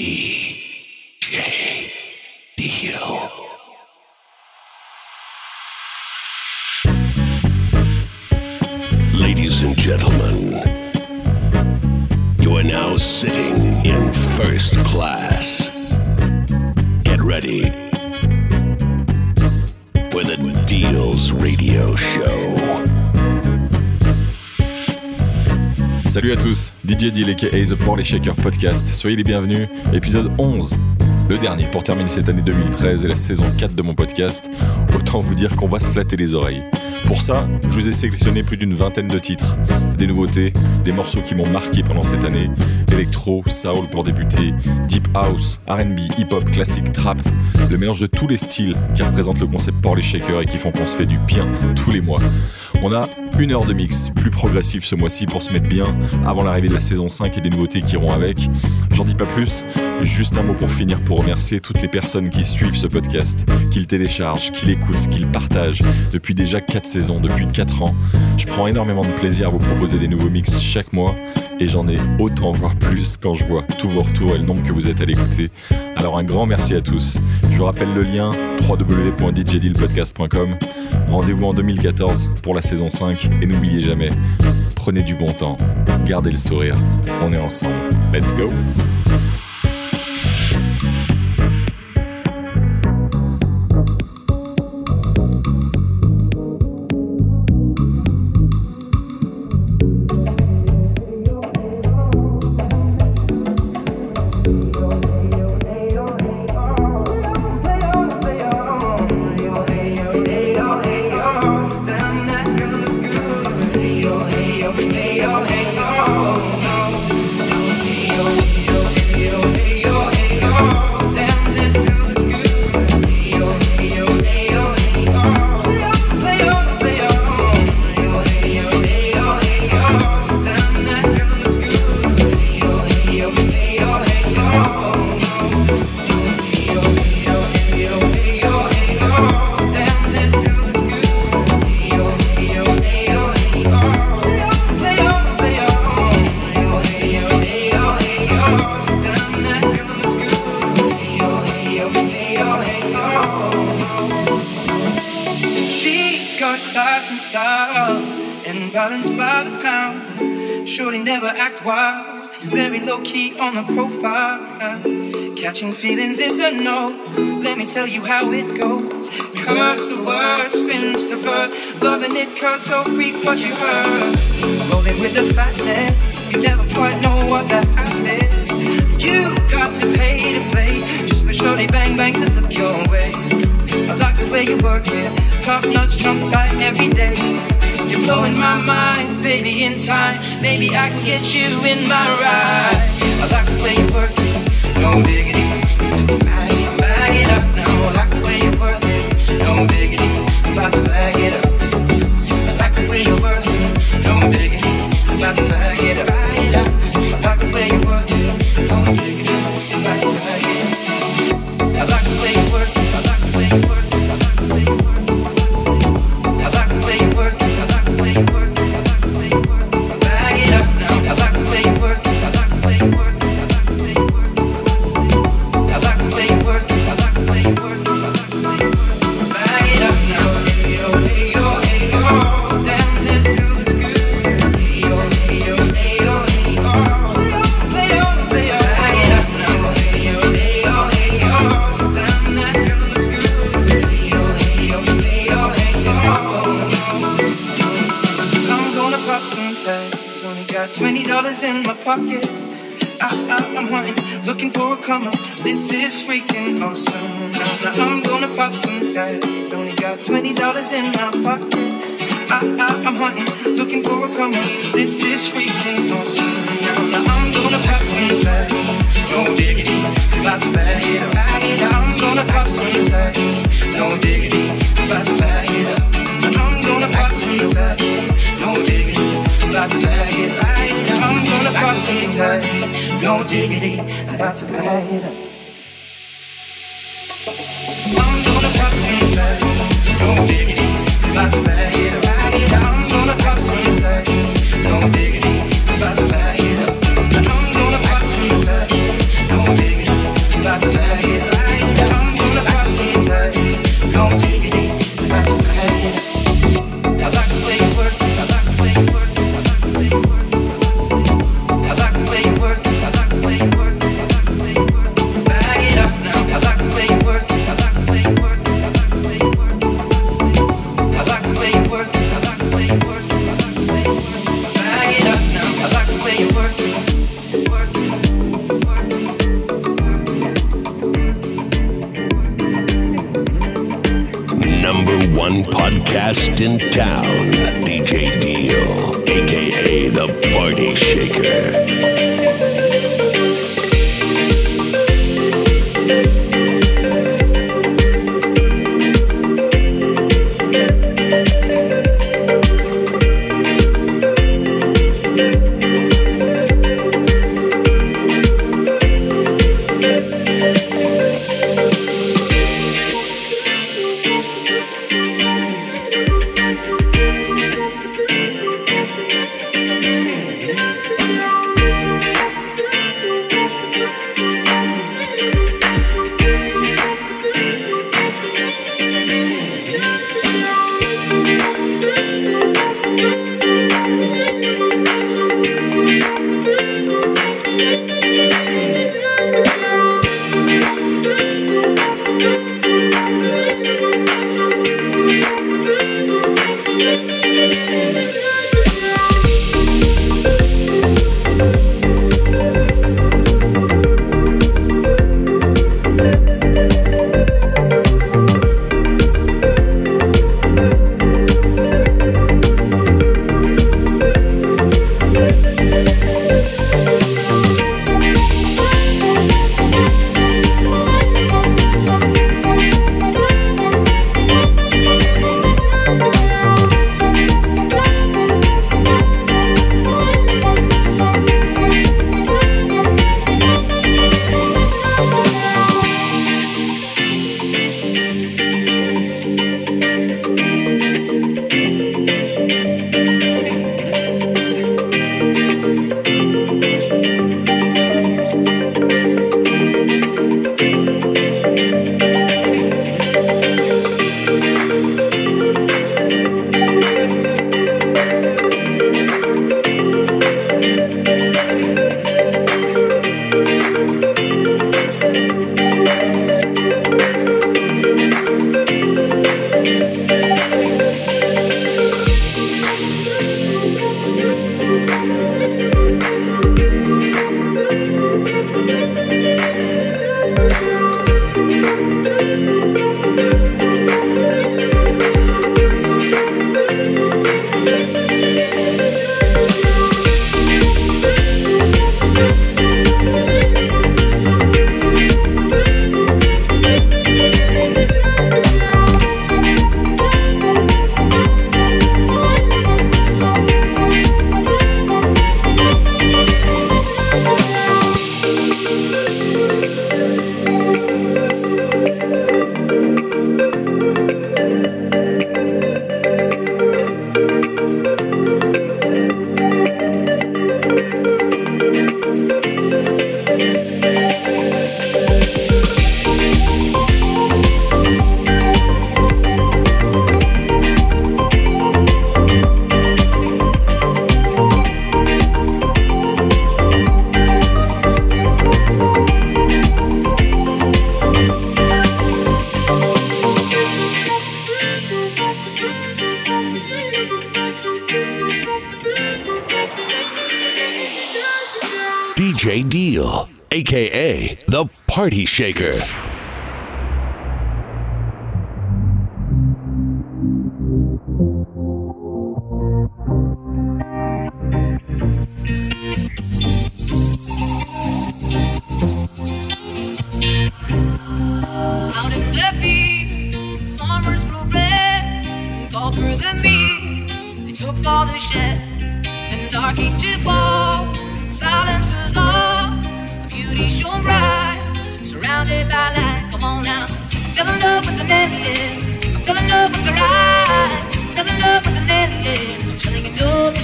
DJ Deal. Ladies and gentlemen, you are now sitting in first class. Get ready for the Deals Radio Show. Salut à tous, DJ Deal aka The Pour les Shakers Podcast. Soyez les bienvenus, épisode 11. Le dernier pour terminer cette année 2013 et la saison 4 de mon podcast. Autant vous dire qu'on va se flatter les oreilles. Pour ça, je vous ai sélectionné plus d'une vingtaine de titres, des nouveautés, des morceaux qui m'ont marqué pendant cette année, électro, soul pour débuter, deep house, R&B, hip-hop, classique, trap, le mélange de tous les styles qui représentent le concept pour les shakers et qui font qu'on se fait du bien tous les mois. On a une heure de mix plus progressif ce mois-ci pour se mettre bien avant l'arrivée de la saison 5 et des nouveautés qui iront avec. J'en dis pas plus, juste un mot pour finir pour remercier toutes les personnes qui suivent ce podcast, qui le téléchargent, qui l'écoutent, qui le partagent depuis déjà 4 saisons, depuis 4 ans. Je prends énormément de plaisir à vous proposer des nouveaux mix chaque mois et j'en ai autant voire plus quand je vois tous vos retours et le nombre que vous êtes à l'écouter. Alors un grand merci à tous. Je vous rappelle le lien www.djdealpodcast.com. Rendez-vous en 2014 pour la saison 5 et n'oubliez jamais, prenez du bon temps, gardez le sourire, on est ensemble. Let's go wild, very low key on the profile. Catching feelings is a no. Let me tell you how it goes. Curves the word, spins the verb. Loving it cause so freak what you heard. Rolling with the fatness, you never quite know what half is. You got to pay to play, just for shorty bang bang to look your way. I like the way you work it, top notch, trump tight every day. You're blowing my mind, baby. In time, maybe I can get you in my ride. I like the way you work it, no diggity. Just bag it, bag it up now. I like the way you work it, no diggity. I'm about to bag it up. I like the way you work it, no diggity. I'm about to bag it up, bag it up. I like the way you work it, no diggity. I'm about to bag it up. I like the way in my pocket. I, I, I'm hunting, looking for a come. This is freaking awesome. Now, now I'm gonna pop some tags. No diggity, about to bag it up. Up. I'm gonna pop some tags. No diggity, about to bag it up. I'm gonna pop some tags. No diggity, about to bag it up. I'm gonna pop some tags. No diggity, about to bag it up. About to Party Shaker. I fell in love with the ride. I fell in love with an alien. I'm chilling in your.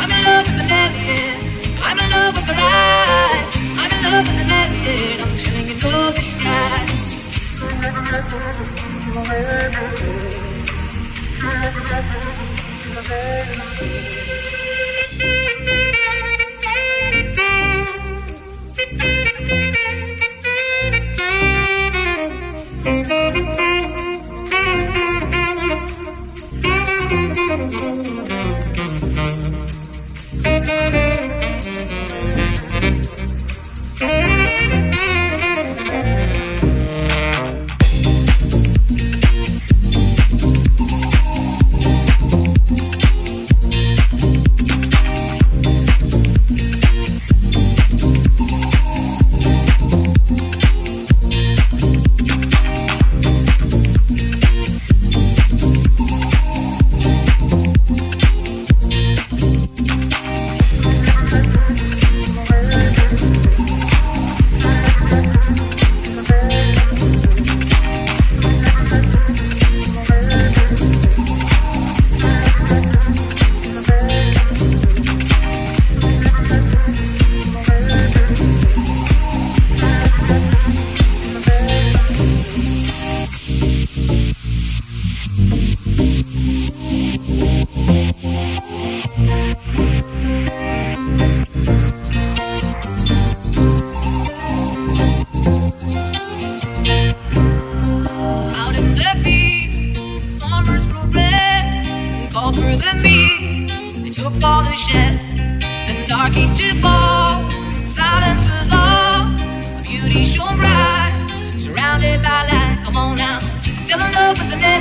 I'm in love with an alien. I'm in love with the ride. I'm in an alien. Thank you.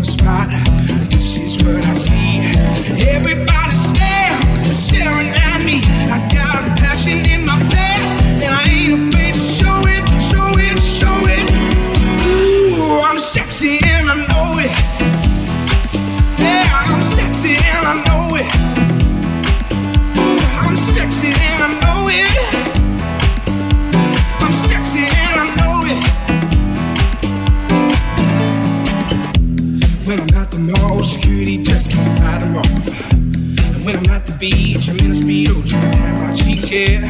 This is what I see. Everybody stare, staring at me. I got a passion in my beat, tremendous beat, oh, dripping down my cheeks, yeah.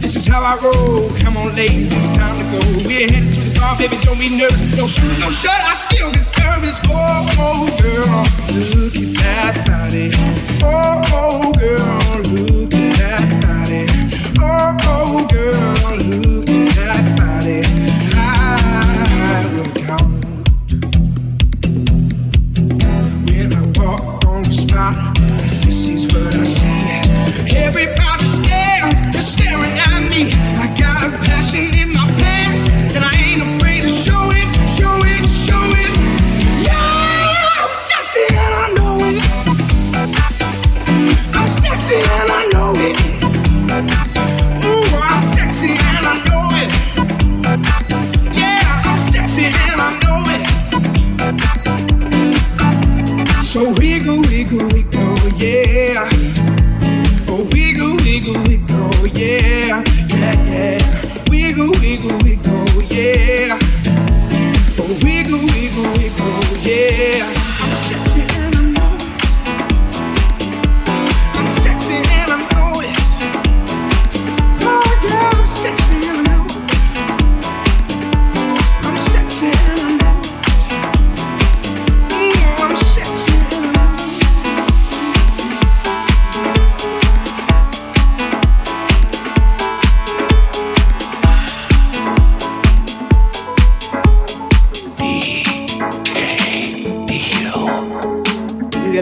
This is how I roll. Come on, ladies, it's time to go. We're headed to the bar, baby, don't be nervous. No shoot, no shirt. I still deserve this. Oh, oh, girl, look at that body. Oh, oh, girl, look at that body. Oh, oh, girl, look.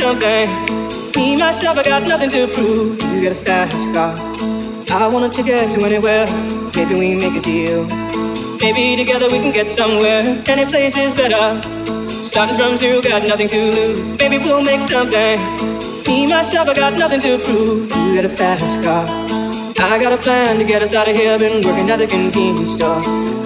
We'll. Me, myself, I got nothing to prove. You got a fast car. I wanna take it to anywhere. Maybe we make a deal. Maybe together we can get somewhere. Any place is better. Starting from zero, got nothing to lose. Maybe we'll make something. Me, myself, I got nothing to prove. You got a fast car. I got a plan to get us out of here. Been working at the convenience store.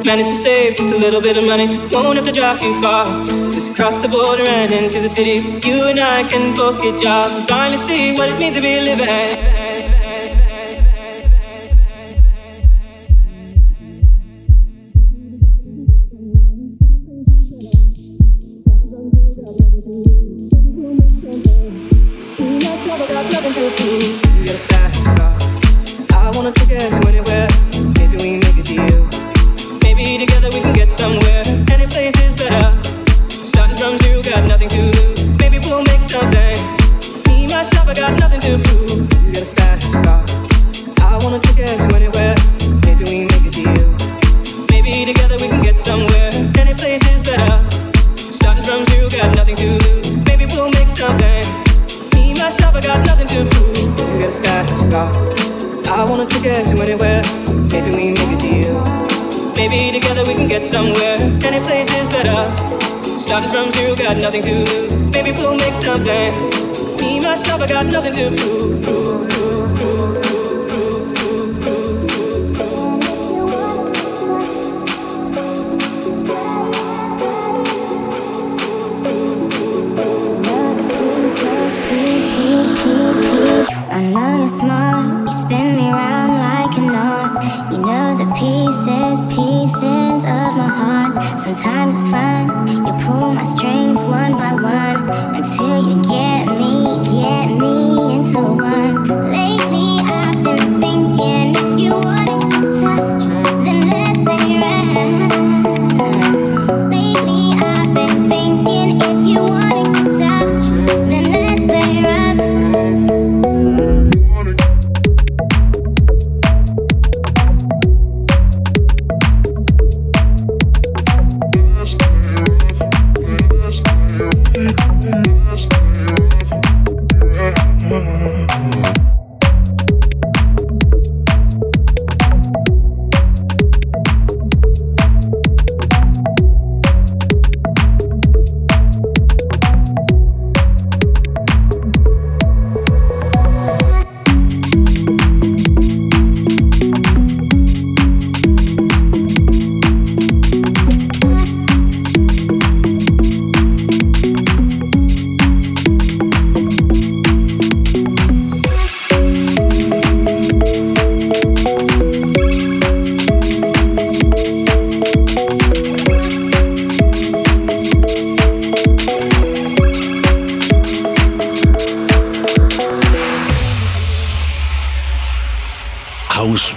Managed to save just a little bit of money. Won't have to drive too far. Just cross the border and into the city. You and I can both get jobs and finally see what it means to be living. I love you.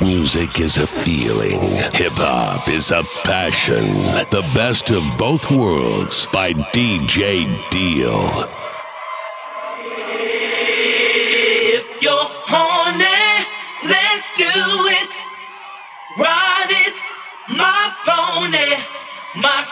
Is a feeling. Hip hop is a passion. The best of both worlds by DJ Deal. If you're horny, let's do it. Ride it, my pony, my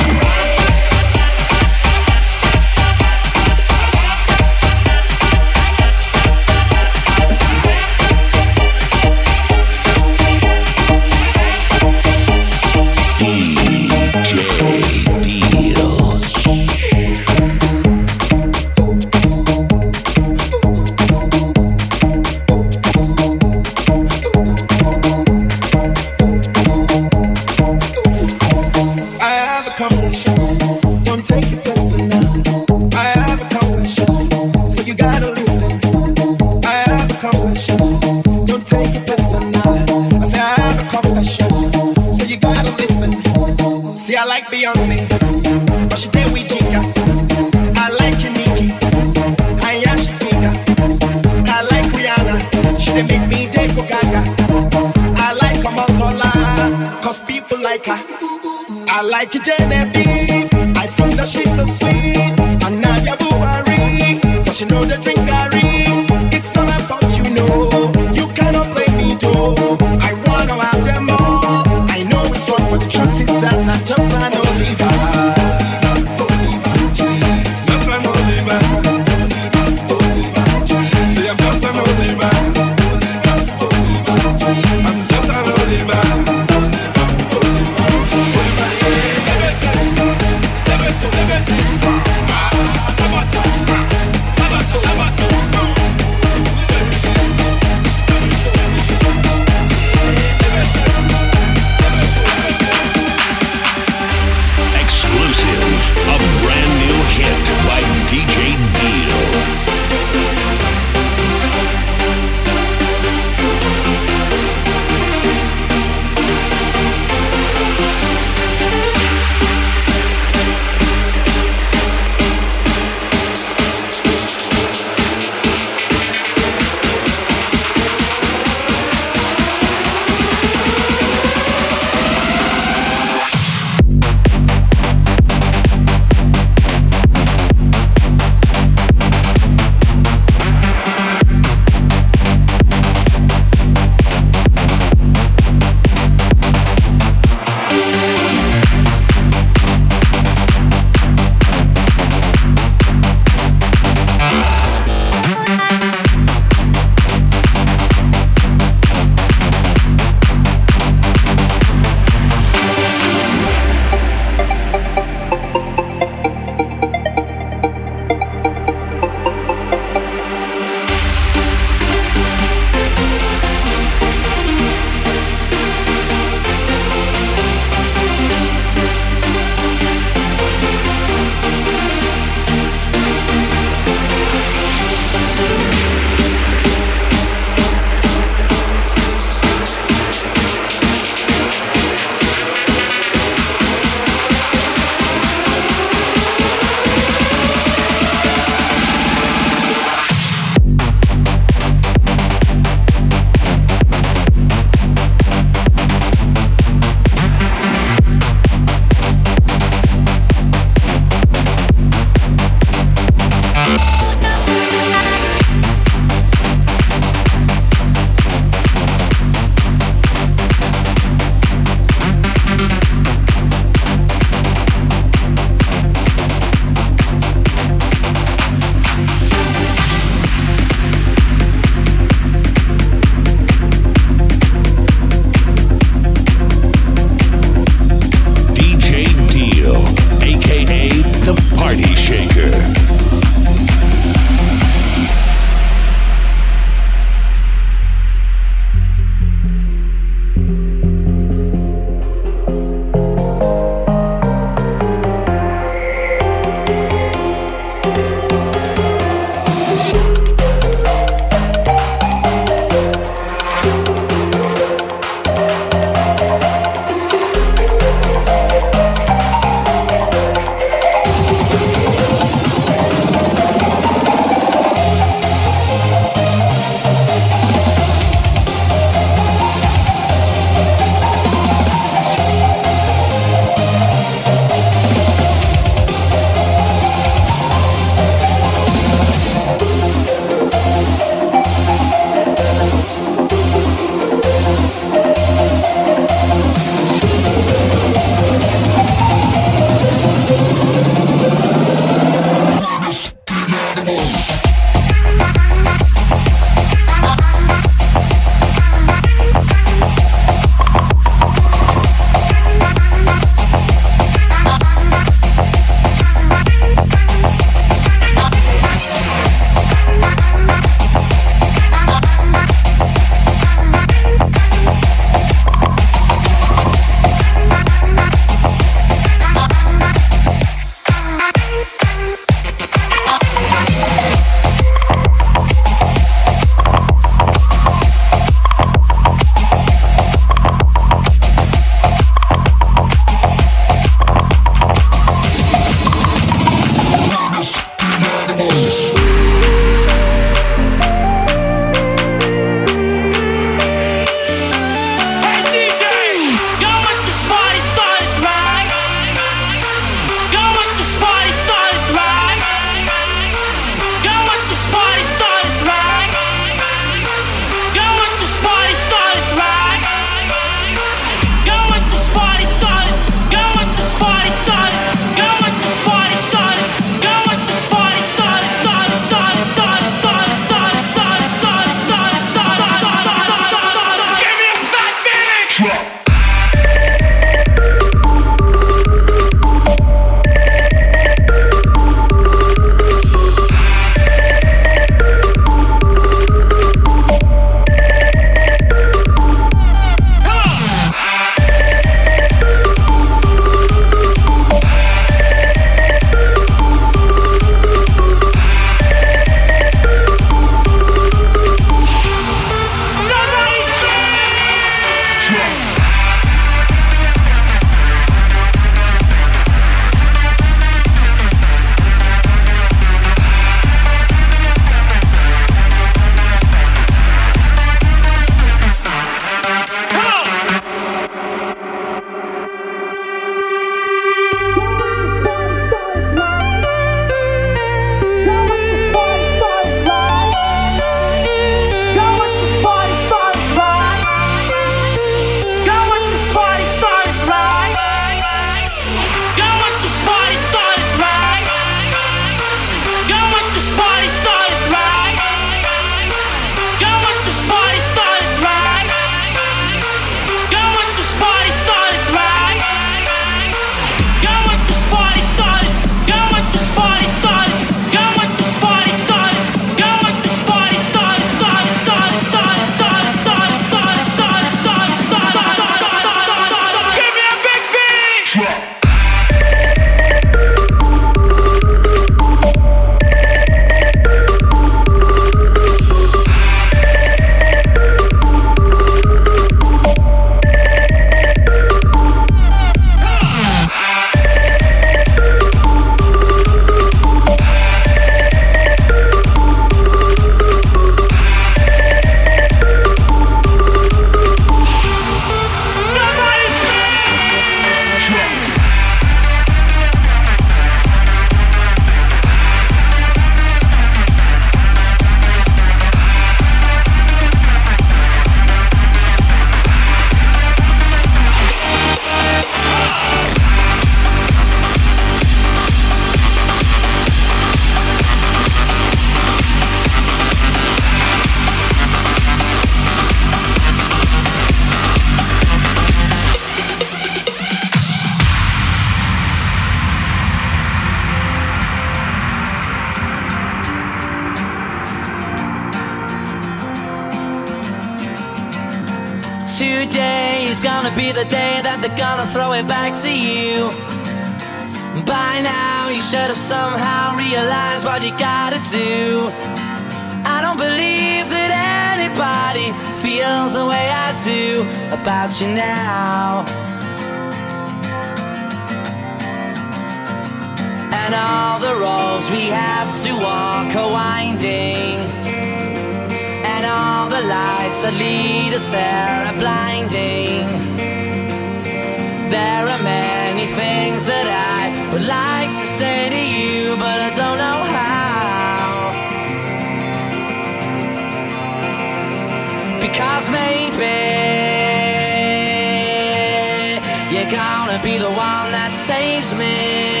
be the one that saves me.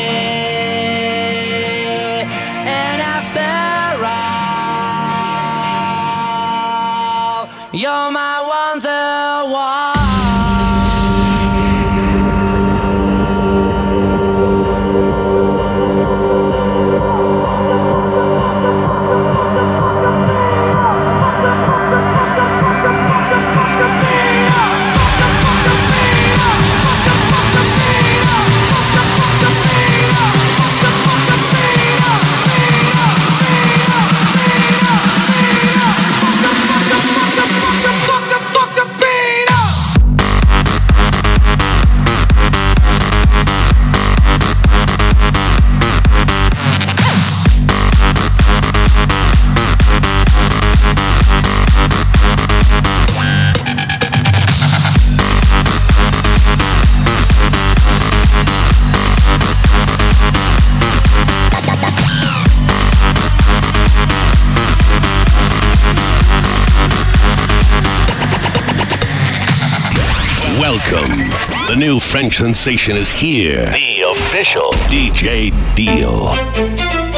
French sensation is here. The official DJ Deal.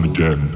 born again.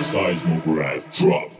Seismograph drop.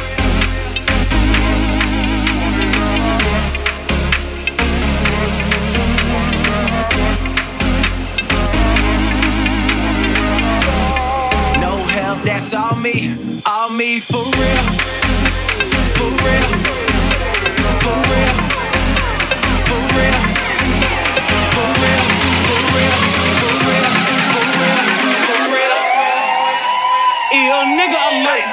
That's all me. All me for real. For real. For real. For real. For real. For real. For real. For real. For real. Nigga.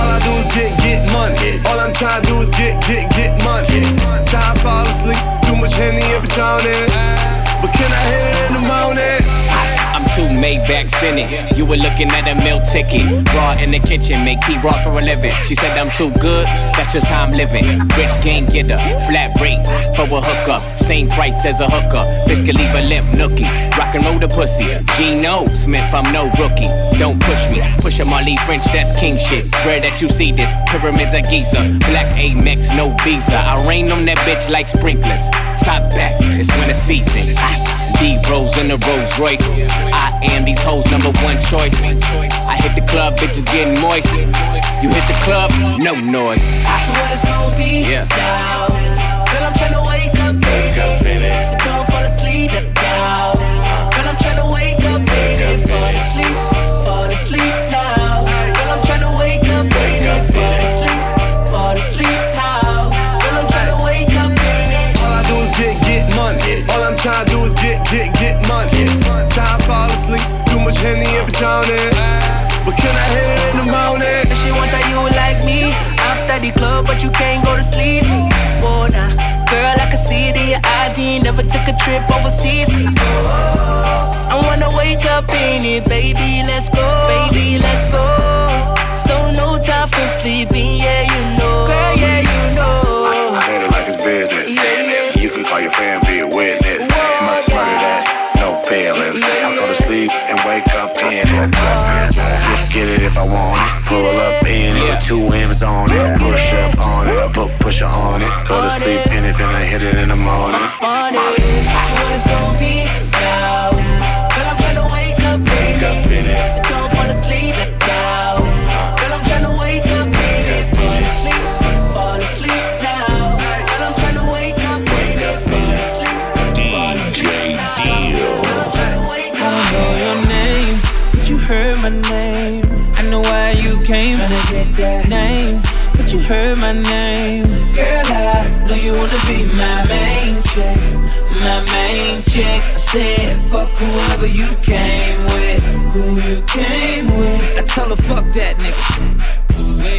All I do is get, get money. All I'm do is get, get, get money. Try to fall asleep. Too much Henny and Patron She said I'm too good, that's just how I'm living. Rich gang getter, flat rate for a hookup. Same price as a hooker. Biscuit leave a limp nookie. Rock and roll the pussy. Gino Smith, I'm no rookie. Don't push me. Push a Marley French, that's king shit. Rare that you see this. Pyramids of Giza. Black Amex, no visa. I rain on that bitch like sprinklers. Top back, it's winter season. D Rose in the Rolls Royce. I am these hoes' number one choice. I hit the club, bitches getting moist. You hit the club, no noise. I swear it's gonna be yeah. now. Girl, I'm trying to wake up, baby. So don't fall asleep now. Girl, I'm trying to wake up, baby. Fall asleep, fall asleep much Henny and Patron But can I hit it in the morning? She want a you like me. After at the club, but you can't go to sleep. Whoa, nah. Girl, I can see it in your eyes. You ain't never took a trip overseas. I wanna wake up in it, baby. Let's go, baby. Let's go. So no time for sleeping, yeah, you know. Girl, yeah, you know. I hate it like it's business. You can call your friend, be a witness. Much murder that, no feelings. I go to sleep and wake up in it. Get, get it if I want it. Pull up in it two M's on it. Push up on it, put pusher on it. Go to sleep in it, then I hit it in the morning. it. So what it's gonna be now? Girl, I'm tryna wake up, baby. So don't fall asleep but you heard my name. Girl, I know you wanna be my main chick, my main chick. I said, fuck whoever you came with, who you came with. I tell her, fuck that nigga.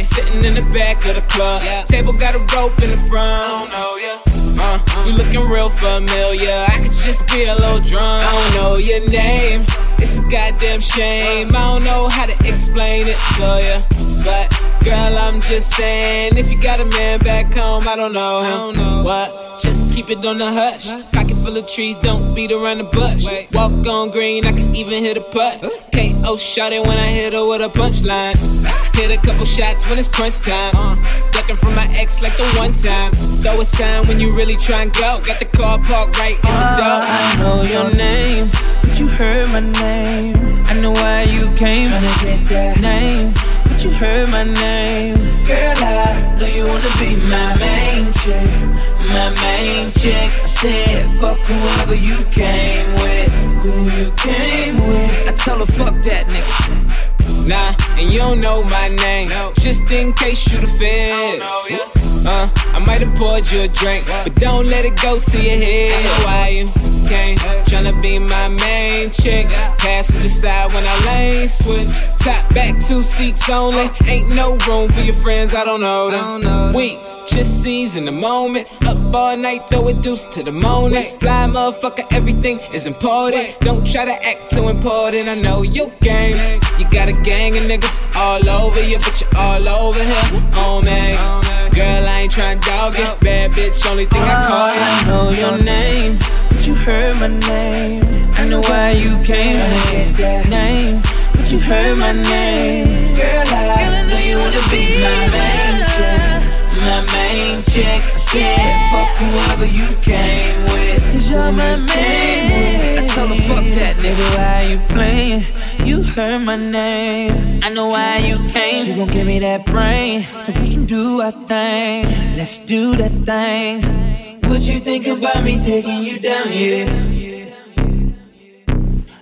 Sitting in the back of the club. Table got a rope in the front. Oh, yeah. Uh, you looking real familiar. I could just be a little drunk. I don't know your name. It's a goddamn shame. I don't know how to explain it to ya. But girl, I'm just saying, if you got a man back home, I don't know him. What? Just keep it on the hush. Pocket full of trees, don't beat around the bush. Walk on green, I can even hit a putt. KO shot it when I hit her with a punchline. Hit a couple shots when it's crunch time. Uh. Ducking from my ex like the one time. Throw a sign when you really try and go. Got the car parked right in the door. I know your name, but you heard my name. I know why you came. Tryna get that name, but you heard my name. Girl, I know you wanna be my main chick, my main chick. I said, fuck whoever you came with, who you came with. I tell her, fuck that nigga. Nah, and you don't know my name. Just in case you the feds. Uh, I might have poured you a drink, but don't let it go to your head. I know why you came, tryna be my main chick. Passenger side when I lane switch. Top back, two seats only. Ain't no room for your friends, I don't know them. Weak. Just seize in the moment. Up all night, throw a deuce to the morning. Fly motherfucker, everything is important. Don't try to act too important. I know your game. You got a gang of niggas all over you, but you're all over here. Oh man, girl, I ain't trying to dog it. Bad bitch, only thing I call you. I know your name, but you heard my name. I know why you came. Tryna get that name, but you heard my name. Girl, I know you wanna be my main chick, my main chick. Said, fuck whoever you came with, cause you're my main. I tell her, fuck that nigga. Why you playing? You heard my name. I know why you came. She gon' give me that brain, so we can do our thing. Let's do that thing. What you think about me taking you down here?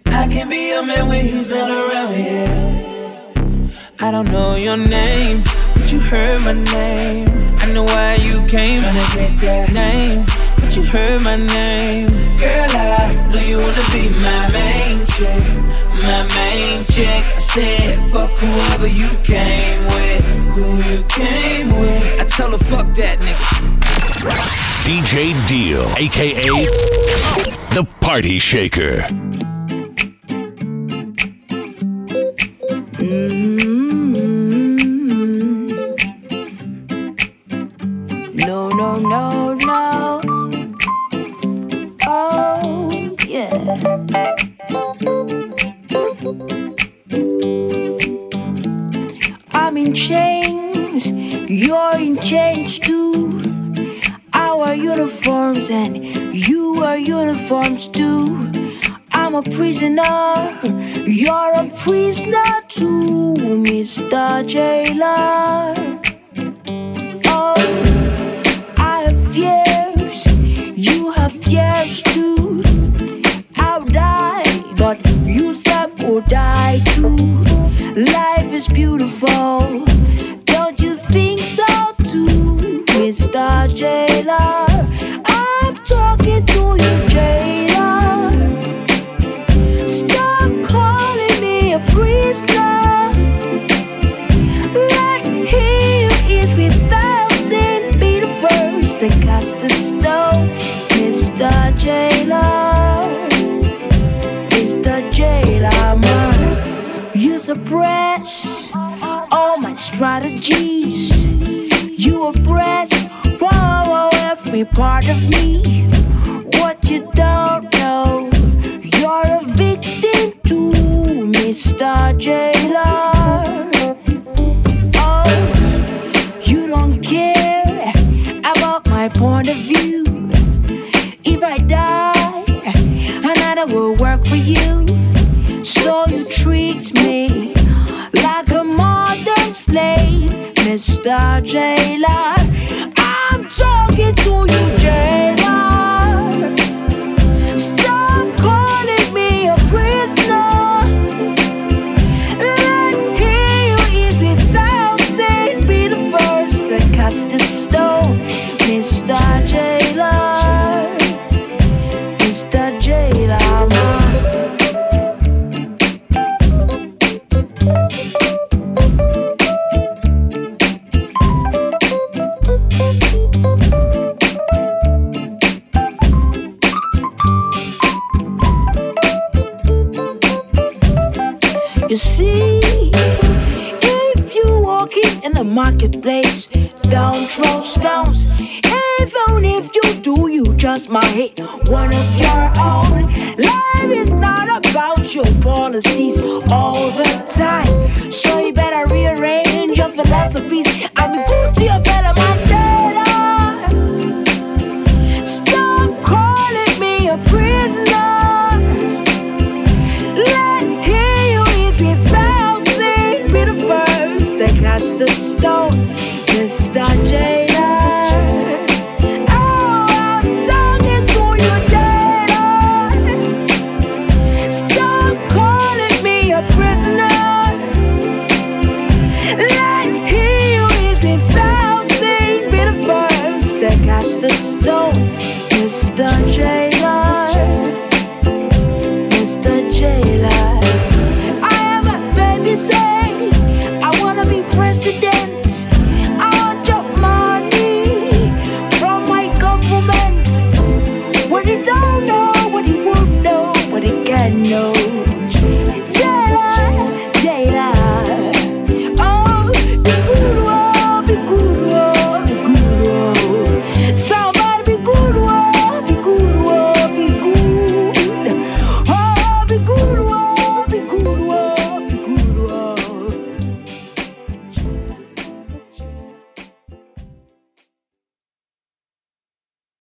I can be your man when he's not around here. I don't know your name, but you heard my name. I know why you came. Tryna get that name, but you heard my name. Girl, I know you wanna be my main chick, my main chick. I said, fuck whoever you came with, who you came with. I tell her, fuck that nigga. DJ Deal, aka the Party Shaker. Mr. Jailer.